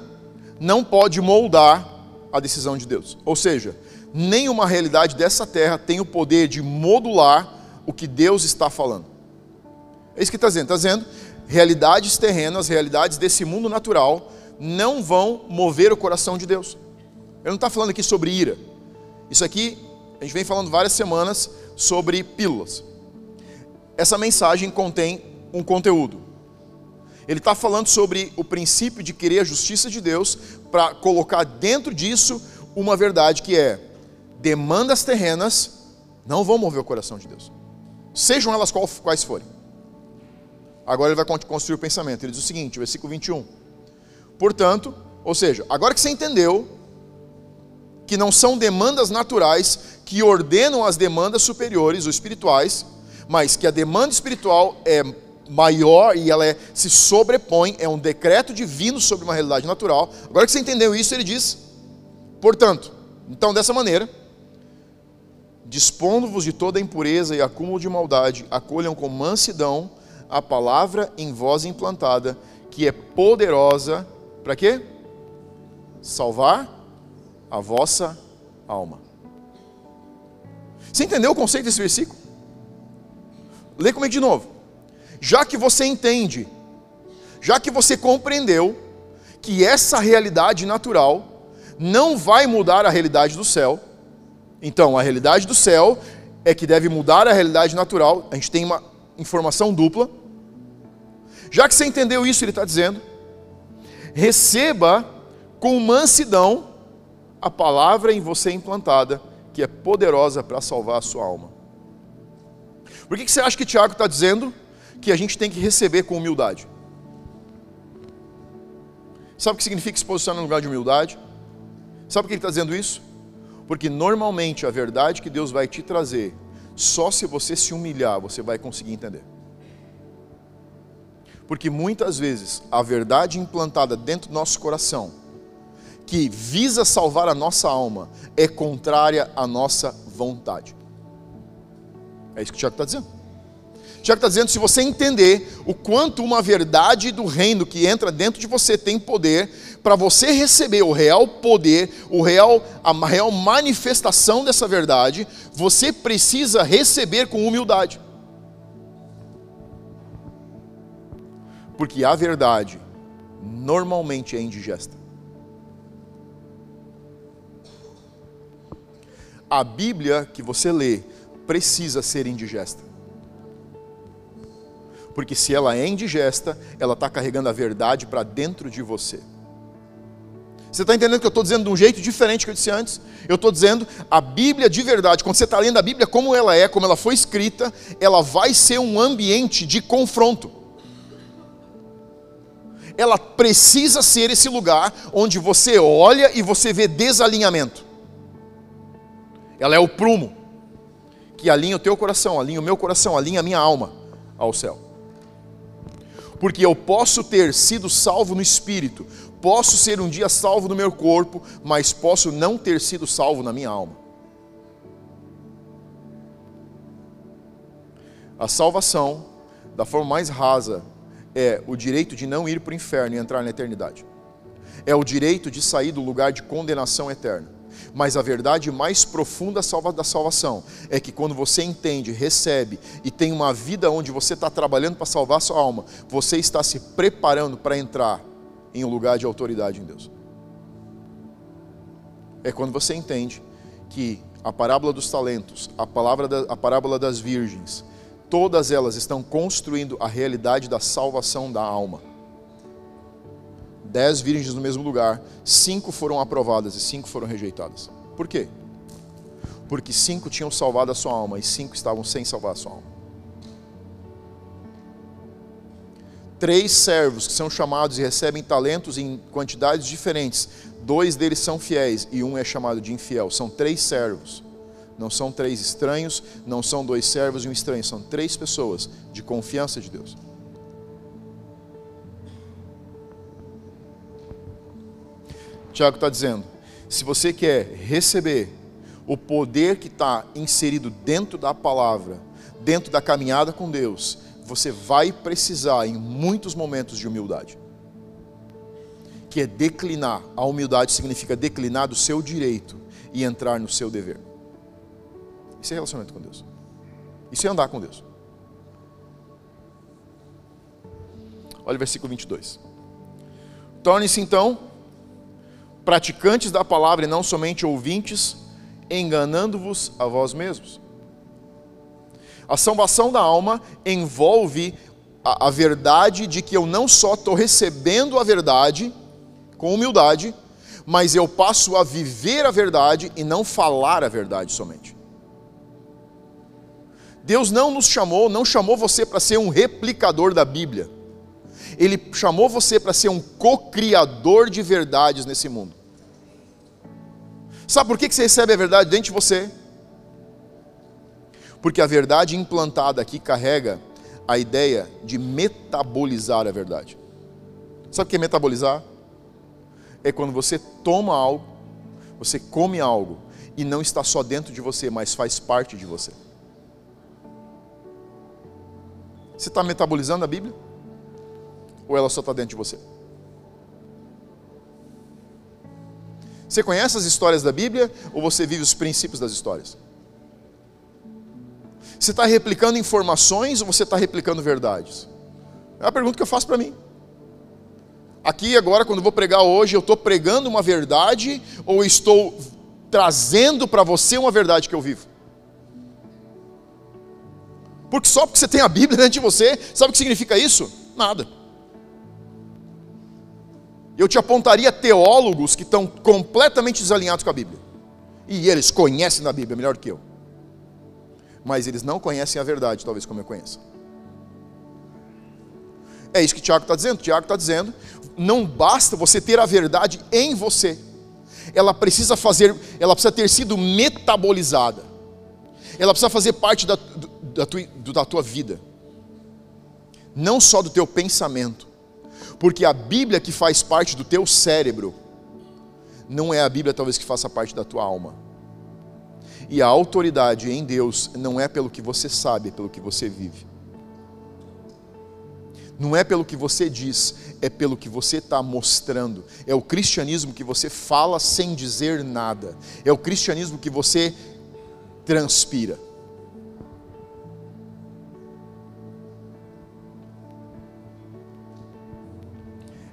não pode moldar a decisão de Deus. Ou seja, nenhuma realidade dessa terra tem o poder de modular o que Deus está falando. É isso que está dizendo. Está dizendo realidades terrenas, realidades desse mundo natural, não vão mover o coração de Deus. Ele não está falando aqui sobre ira. Isso aqui, a gente vem falando várias semanas sobre pílulas. Essa mensagem contém um conteúdo. Ele está falando sobre o princípio de querer a justiça de Deus para colocar dentro disso uma verdade que é: demandas terrenas não vão mover o coração de Deus, sejam elas quais forem. Agora ele vai construir o pensamento. Ele diz o seguinte, versículo 21. Portanto, ou seja, agora que você entendeu que não são demandas naturais que ordenam as demandas superiores ou espirituais, mas que a demanda espiritual é maior e ela é, se sobrepõe, é um decreto divino sobre uma realidade natural. Agora que você entendeu isso, ele diz: portanto, então dessa maneira, dispondo-vos de toda impureza e acúmulo de maldade, acolham com mansidão a palavra em vós implantada, que é poderosa para quê? Salvar a vossa alma. Você entendeu o conceito desse versículo? Lê comigo de novo. Já que você entende, já que você compreendeu que essa realidade natural não vai mudar a realidade do céu, então a realidade do céu é que deve mudar a realidade natural. A gente tem uma informação dupla. Já que você entendeu isso, ele está dizendo, receba com mansidão a palavra em você implantada, que é poderosa para salvar a sua alma. Por que você acha que Tiago está dizendo que a gente tem que receber com humildade? Sabe o que significa se posicionar no lugar de humildade? Sabe por que ele está dizendo isso? Porque normalmente a verdade que Deus vai te trazer, só se você se humilhar, você vai conseguir entender. Porque muitas vezes a verdade implantada dentro do nosso coração, que visa salvar a nossa alma, é contrária à nossa vontade. É isso que o Tiago está dizendo. Tiago está dizendo: se você entender o quanto uma verdade do reino que entra dentro de você tem poder, para você receber o real poder, o real, a real manifestação dessa verdade, você precisa receber com humildade. Porque a verdade normalmente é indigesta. a Bíblia que você lê precisa ser indigesta. Porque se ela é indigesta, ela está carregando a verdade para dentro de você. Você está entendendo que eu estou dizendo de um jeito diferente que eu disse antes? Eu estou dizendo a Bíblia de verdade. Quando você está lendo a Bíblia como ela é, como ela foi escrita, ela vai ser um ambiente de confronto. Ela precisa ser esse lugar onde você olha e você vê desalinhamento. Ela é o prumo que alinha o teu coração, alinha o meu coração, alinha a minha alma ao céu. Porque eu posso ter sido salvo no espírito, Posso ser um dia salvo no meu corpo, mas posso não ter sido salvo na minha alma. A salvação, da forma mais rasa, é o direito de não ir para o inferno e entrar na eternidade. É o direito de sair do lugar de condenação eterna. Mas a verdade mais profunda da salvação é que quando você entende, recebe e tem uma vida onde você está trabalhando para salvar a sua alma, você está se preparando para entrar em um lugar de autoridade em Deus. É quando você entende que a parábola dos talentos, a, palavra da, a parábola das virgens, todas elas estão construindo a realidade da salvação da alma. Dez virgens no mesmo lugar, cinco foram aprovadas e cinco foram rejeitadas. Por quê? Porque cinco tinham salvado a sua alma e cinco estavam sem salvar a sua alma. três servos que são chamados e recebem talentos em quantidades diferentes. Dois deles são fiéis e um é chamado de infiel. São três servos. Não são três estranhos, não são dois servos e um estranho. São três pessoas de confiança de Deus. Tiago está dizendo: se você quer receber o poder que está inserido dentro da palavra, dentro da caminhada com Deus, você vai precisar em muitos momentos de humildade. Que é declinar. A humildade significa declinar do seu direito e entrar no seu dever. Isso é relacionamento com Deus. Isso é andar com Deus. Olha o versículo 22. Torne-se então praticantes da palavra e não somente ouvintes, enganando-vos a vós mesmos. A salvação da alma envolve a, a verdade de que eu não só estou recebendo a verdade com humildade, mas eu passo a viver a verdade e não falar a verdade somente. Deus não nos chamou, não chamou você para ser um replicador da Bíblia. Ele chamou você para ser um co-criador de verdades nesse mundo. Sabe por que você recebe a verdade dentro de você? Porque a verdade implantada aqui carrega a ideia de metabolizar a verdade. Sabe o que é metabolizar? É quando você toma algo, você come algo, e não está só dentro de você, mas faz parte de você. Você está metabolizando a Bíblia? Ou ela só está dentro de você? Você conhece as histórias da Bíblia ou você vive os princípios das histórias? Você está replicando informações ou você está replicando verdades? É a pergunta que eu faço para mim. Aqui agora, quando vou pregar hoje, eu estou pregando uma verdade ou estou trazendo para você uma verdade que eu vivo? Porque só porque você tem a Bíblia dentro de você, sabe o que significa isso? Nada. Eu te apontaria teólogos que estão completamente desalinhados com a Bíblia. E eles conhecem a Bíblia melhor que eu mas eles não conhecem a verdade, talvez como eu conheça. É isso que Tiago está dizendo. Tiago está dizendo: não basta você ter a verdade em você, ela precisa fazer, ela precisa ter sido metabolizada, ela precisa fazer parte da, da, tua, da tua vida, não só do teu pensamento, porque a Bíblia que faz parte do teu cérebro, não é a Bíblia talvez que faça parte da tua alma. E a autoridade em Deus não é pelo que você sabe, é pelo que você vive. Não é pelo que você diz, é pelo que você está mostrando. É o cristianismo que você fala sem dizer nada. É o cristianismo que você transpira.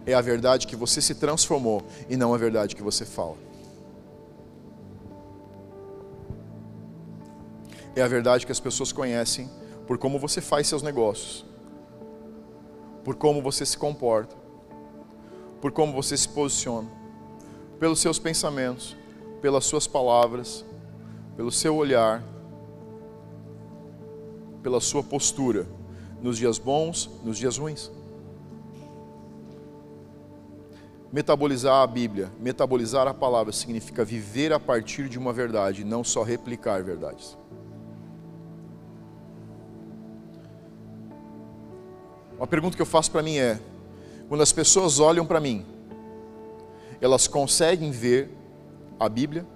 É a verdade que você se transformou e não a verdade que você fala. é a verdade que as pessoas conhecem por como você faz seus negócios, por como você se comporta, por como você se posiciona, pelos seus pensamentos, pelas suas palavras, pelo seu olhar, pela sua postura, nos dias bons, nos dias ruins. Metabolizar a Bíblia, metabolizar a palavra, significa viver a partir de uma verdade, não só replicar verdades. Uma pergunta que eu faço para mim é: quando as pessoas olham para mim, elas conseguem ver a Bíblia?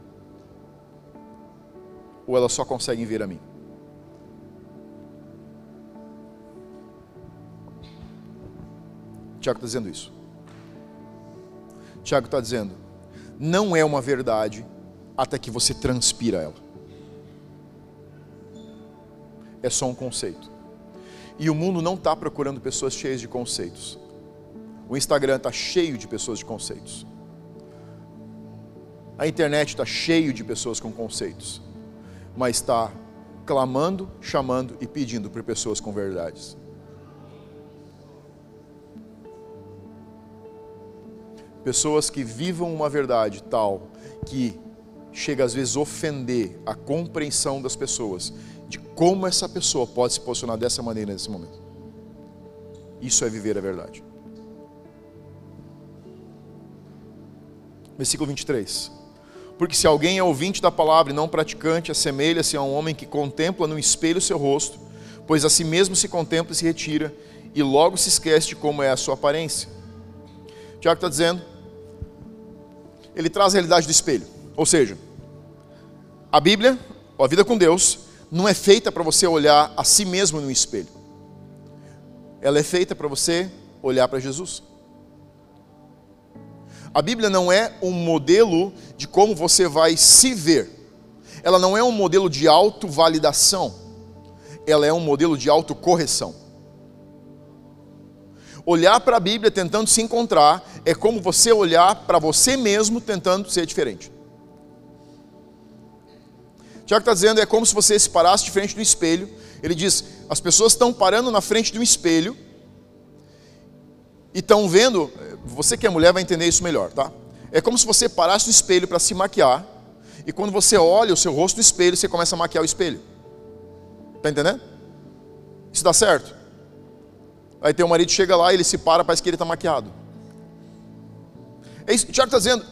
Ou elas só conseguem ver a mim? Tiago está dizendo isso. Tiago está dizendo: não é uma verdade até que você transpira ela. É só um conceito. E o mundo não está procurando pessoas cheias de conceitos. O Instagram está cheio de pessoas de conceitos. A internet está cheio de pessoas com conceitos. Mas está clamando, chamando e pedindo por pessoas com verdades. Pessoas que vivam uma verdade tal que chega às vezes ofender a compreensão das pessoas de como essa pessoa pode se posicionar dessa maneira nesse momento. Isso é viver a verdade. Versículo 23. Porque se alguém é ouvinte da palavra e não praticante, assemelha-se a um homem que contempla no espelho seu rosto, pois a si mesmo se contempla e se retira, e logo se esquece de como é a sua aparência. Tiago está dizendo, ele traz a realidade do espelho. Ou seja, a Bíblia, a vida com Deus, não é feita para você olhar a si mesmo no espelho. Ela é feita para você olhar para Jesus. A Bíblia não é um modelo de como você vai se ver. Ela não é um modelo de autovalidação. Ela é um modelo de autocorreção. Olhar para a Bíblia tentando se encontrar é como você olhar para você mesmo tentando ser diferente. Tiago está dizendo é como se você se parasse de frente do espelho. Ele diz: as pessoas estão parando na frente de um espelho e estão vendo. Você que é mulher vai entender isso melhor, tá? É como se você parasse no espelho para se maquiar e quando você olha o seu rosto no espelho, você começa a maquiar o espelho. Tá entendendo? Isso dá certo? Aí o marido chega lá, ele se para, parece que ele está maquiado. É isso, Tiago está dizendo,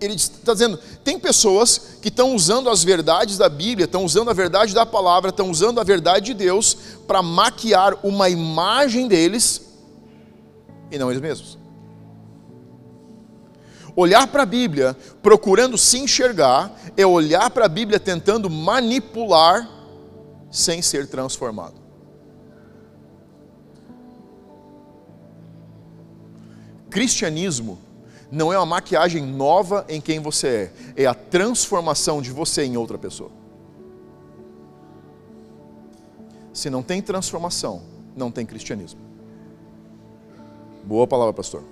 ele está dizendo: tem pessoas que estão usando as verdades da Bíblia, estão usando a verdade da palavra, estão usando a verdade de Deus para maquiar uma imagem deles e não eles mesmos. Olhar para a Bíblia procurando se enxergar é olhar para a Bíblia tentando manipular sem ser transformado. Cristianismo não é uma maquiagem nova em quem você é, é a transformação de você em outra pessoa. Se não tem transformação, não tem cristianismo. Boa palavra, pastor.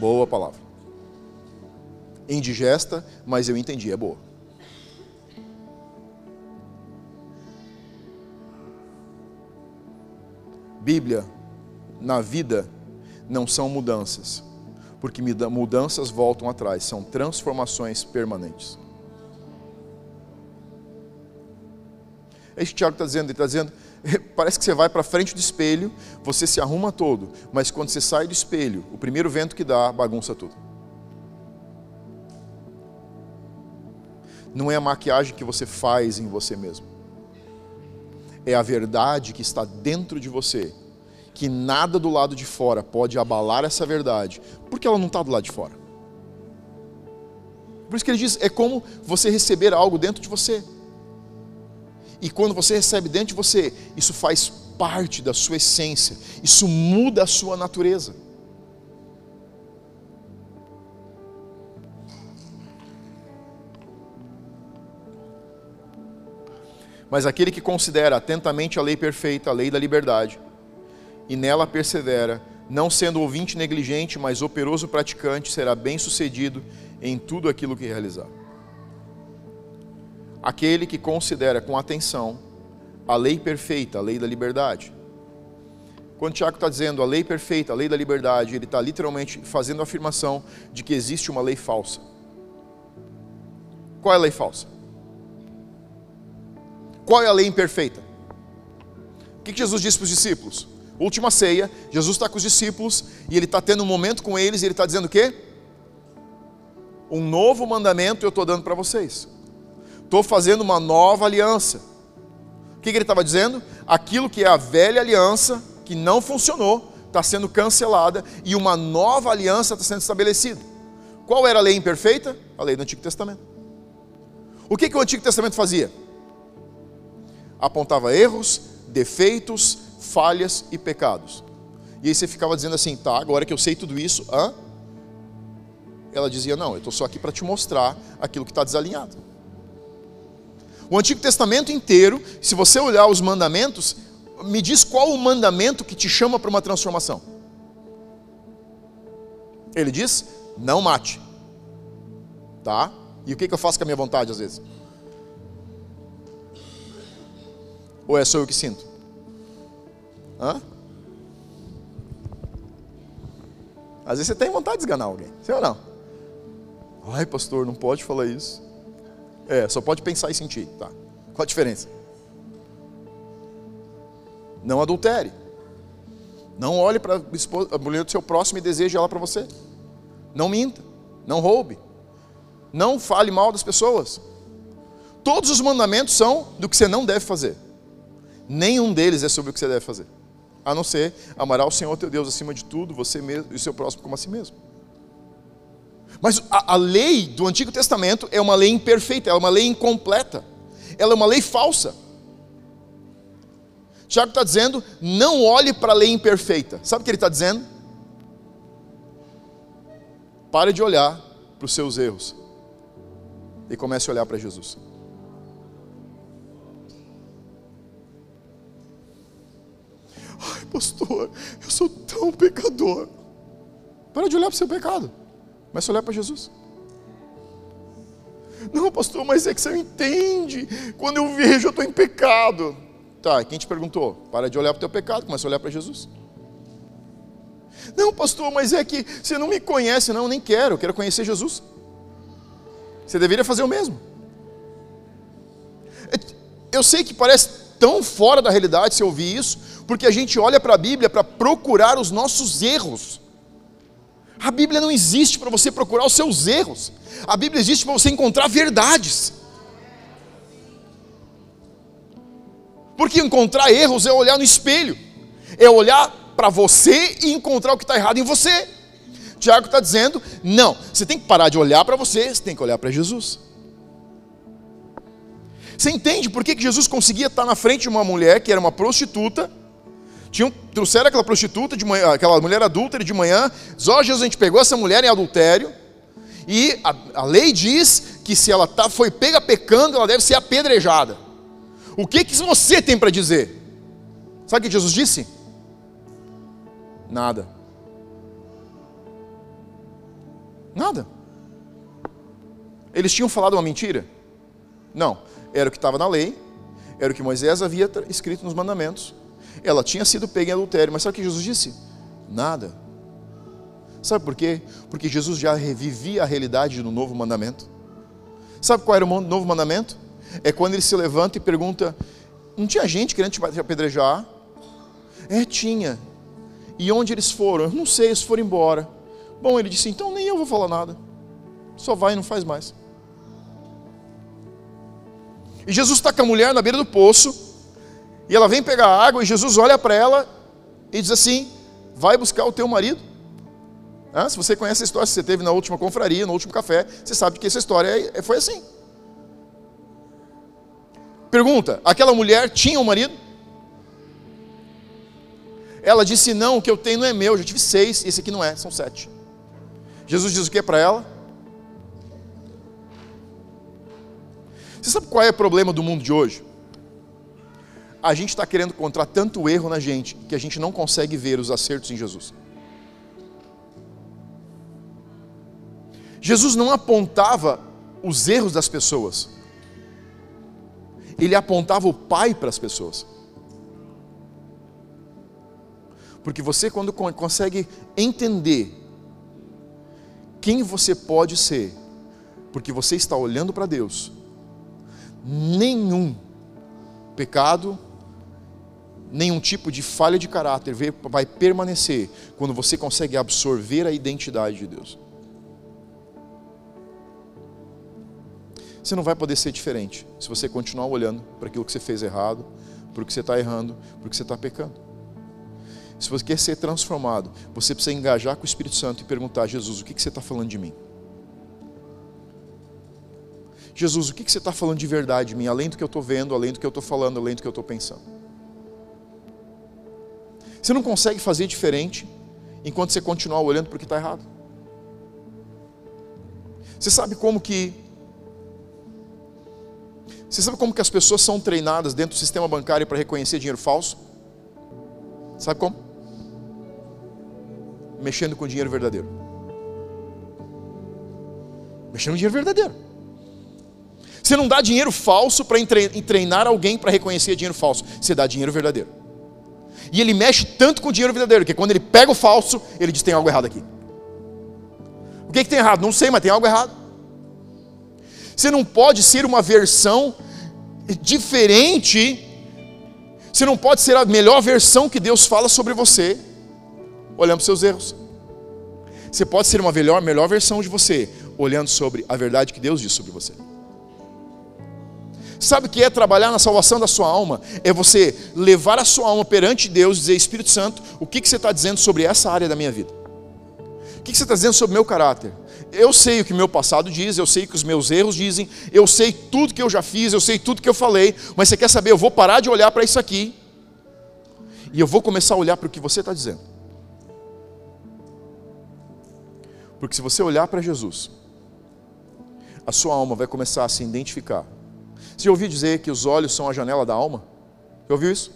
Boa palavra. Indigesta, mas eu entendi, é boa. Bíblia, na vida, não são mudanças porque mudanças voltam atrás, são transformações permanentes. É isso que o Tiago está dizendo, ele está dizendo, [laughs] parece que você vai para frente do espelho, você se arruma todo, mas quando você sai do espelho, o primeiro vento que dá, bagunça tudo. Não é a maquiagem que você faz em você mesmo. É a verdade que está dentro de você que nada do lado de fora pode abalar essa verdade, porque ela não está do lado de fora. Por isso que ele diz: é como você receber algo dentro de você. E quando você recebe dentro de você, isso faz parte da sua essência, isso muda a sua natureza. Mas aquele que considera atentamente a lei perfeita, a lei da liberdade, e nela persevera, não sendo ouvinte negligente, mas operoso praticante, será bem-sucedido em tudo aquilo que realizar. Aquele que considera com atenção a lei perfeita, a lei da liberdade. Quando Tiago está dizendo a lei perfeita, a lei da liberdade, ele está literalmente fazendo a afirmação de que existe uma lei falsa. Qual é a lei falsa? Qual é a lei imperfeita? O que Jesus disse para os discípulos? Última ceia, Jesus está com os discípulos e ele está tendo um momento com eles e ele está dizendo o quê? Um novo mandamento eu estou dando para vocês. Estou fazendo uma nova aliança. O que, que ele estava dizendo? Aquilo que é a velha aliança, que não funcionou, está sendo cancelada e uma nova aliança está sendo estabelecida. Qual era a lei imperfeita? A lei do Antigo Testamento. O que, que o Antigo Testamento fazia? Apontava erros, defeitos, falhas e pecados. E aí você ficava dizendo assim, tá, agora que eu sei tudo isso, hã? Ela dizia, não, eu estou só aqui para te mostrar aquilo que está desalinhado. O Antigo Testamento inteiro, se você olhar os mandamentos, me diz qual o mandamento que te chama para uma transformação. Ele diz: não mate. Tá? E o que, que eu faço com a minha vontade às vezes? Ou é só eu que sinto? Hã? Às vezes você tem vontade de esganar alguém, sim ou não? Ai, pastor, não pode falar isso. É, só pode pensar e sentir, tá? Qual a diferença? Não adultere. Não olhe para a mulher do seu próximo e deseje ela para você. Não minta. Não roube. Não fale mal das pessoas. Todos os mandamentos são do que você não deve fazer. Nenhum deles é sobre o que você deve fazer. A não ser amará o Senhor teu Deus acima de tudo, você mesmo e o seu próximo como a si mesmo. Mas a, a lei do Antigo Testamento é uma lei imperfeita, é uma lei incompleta, ela é uma lei falsa. Tiago está dizendo: não olhe para a lei imperfeita. Sabe o que ele está dizendo? Pare de olhar para os seus erros e comece a olhar para Jesus. Pastor, eu sou tão pecador. Para de olhar para o seu pecado. Mas olhar para Jesus. Não, pastor, mas é que você não entende. Quando eu vejo, eu estou em pecado. Tá, quem te perguntou? Para de olhar para o teu pecado, começa a olhar para Jesus. Não, pastor, mas é que você não me conhece. Não, nem quero, eu quero conhecer Jesus. Você deveria fazer o mesmo. É, eu sei que parece tão fora da realidade se ouvir isso, porque a gente olha para a Bíblia para procurar os nossos erros. A Bíblia não existe para você procurar os seus erros. A Bíblia existe para você encontrar verdades. Porque encontrar erros é olhar no espelho, é olhar para você e encontrar o que está errado em você. Tiago está dizendo: não, você tem que parar de olhar para você, você tem que olhar para Jesus. Você entende por que, Jesus conseguia estar na frente de uma mulher que era uma prostituta? Tinham, trouxeram aquela prostituta, de manhã, aquela mulher adúltera de manhã. Só Jesus, a gente pegou essa mulher em adultério. E a, a lei diz que se ela tá, foi pega pecando, ela deve ser apedrejada. O que, que você tem para dizer? Sabe o que Jesus disse? Nada. Nada. Eles tinham falado uma mentira? Não. Era o que estava na lei, era o que Moisés havia escrito nos mandamentos. Ela tinha sido pega em adultério, mas sabe o que Jesus disse? Nada. Sabe por quê? Porque Jesus já revivia a realidade do novo mandamento. Sabe qual era o novo mandamento? É quando ele se levanta e pergunta: Não tinha gente querendo te apedrejar? É, tinha. E onde eles foram? Eu não sei, eles foram embora. Bom, ele disse: Então nem eu vou falar nada. Só vai e não faz mais. E Jesus está com a mulher na beira do poço. E ela vem pegar água e Jesus olha para ela e diz assim: Vai buscar o teu marido. Ah, se você conhece a história, se você teve na última confraria, no último café, você sabe que essa história é, é, foi assim. Pergunta: aquela mulher tinha um marido? Ela disse: Não, o que eu tenho não é meu, eu já tive seis, esse aqui não é, são sete. Jesus diz o que para ela? Você sabe qual é o problema do mundo de hoje? A gente está querendo encontrar tanto erro na gente que a gente não consegue ver os acertos em Jesus. Jesus não apontava os erros das pessoas, ele apontava o Pai para as pessoas. Porque você, quando consegue entender quem você pode ser, porque você está olhando para Deus, nenhum pecado, nenhum tipo de falha de caráter vai permanecer quando você consegue absorver a identidade de Deus. Você não vai poder ser diferente se você continuar olhando para aquilo que você fez errado, para o que você está errando, para o que você está pecando. Se você quer ser transformado, você precisa engajar com o Espírito Santo e perguntar: Jesus, o que você está falando de mim? Jesus, o que você está falando de verdade de mim, além do que eu estou vendo, além do que eu estou falando, além do que eu estou pensando? Você não consegue fazer diferente enquanto você continuar olhando para o que está errado. Você sabe como que você sabe como que as pessoas são treinadas dentro do sistema bancário para reconhecer dinheiro falso? Sabe como? Mexendo com dinheiro verdadeiro. Mexendo com dinheiro verdadeiro. Você não dá dinheiro falso para treinar alguém para reconhecer dinheiro falso. Você dá dinheiro verdadeiro. E ele mexe tanto com o dinheiro verdadeiro, que quando ele pega o falso, ele diz: tem algo errado aqui. O que, que tem errado? Não sei, mas tem algo errado. Você não pode ser uma versão diferente. Você não pode ser a melhor versão que Deus fala sobre você, olhando para os seus erros. Você pode ser uma melhor, melhor versão de você, olhando sobre a verdade que Deus diz sobre você. Sabe o que é trabalhar na salvação da sua alma? É você levar a sua alma perante Deus e dizer: Espírito Santo, o que, que você está dizendo sobre essa área da minha vida? O que, que você está dizendo sobre o meu caráter? Eu sei o que meu passado diz, eu sei o que os meus erros dizem, eu sei tudo que eu já fiz, eu sei tudo que eu falei, mas você quer saber? Eu vou parar de olhar para isso aqui e eu vou começar a olhar para o que você está dizendo. Porque se você olhar para Jesus, a sua alma vai começar a se identificar. Você já ouviu dizer que os olhos são a janela da alma? Já ouviu isso?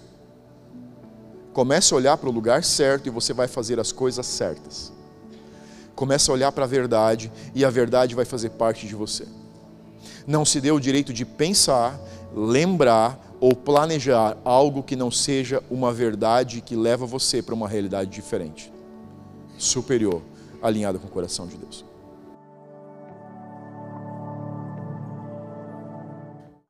Comece a olhar para o lugar certo e você vai fazer as coisas certas. Começa a olhar para a verdade e a verdade vai fazer parte de você. Não se dê o direito de pensar, lembrar ou planejar algo que não seja uma verdade que leva você para uma realidade diferente, superior, alinhada com o coração de Deus.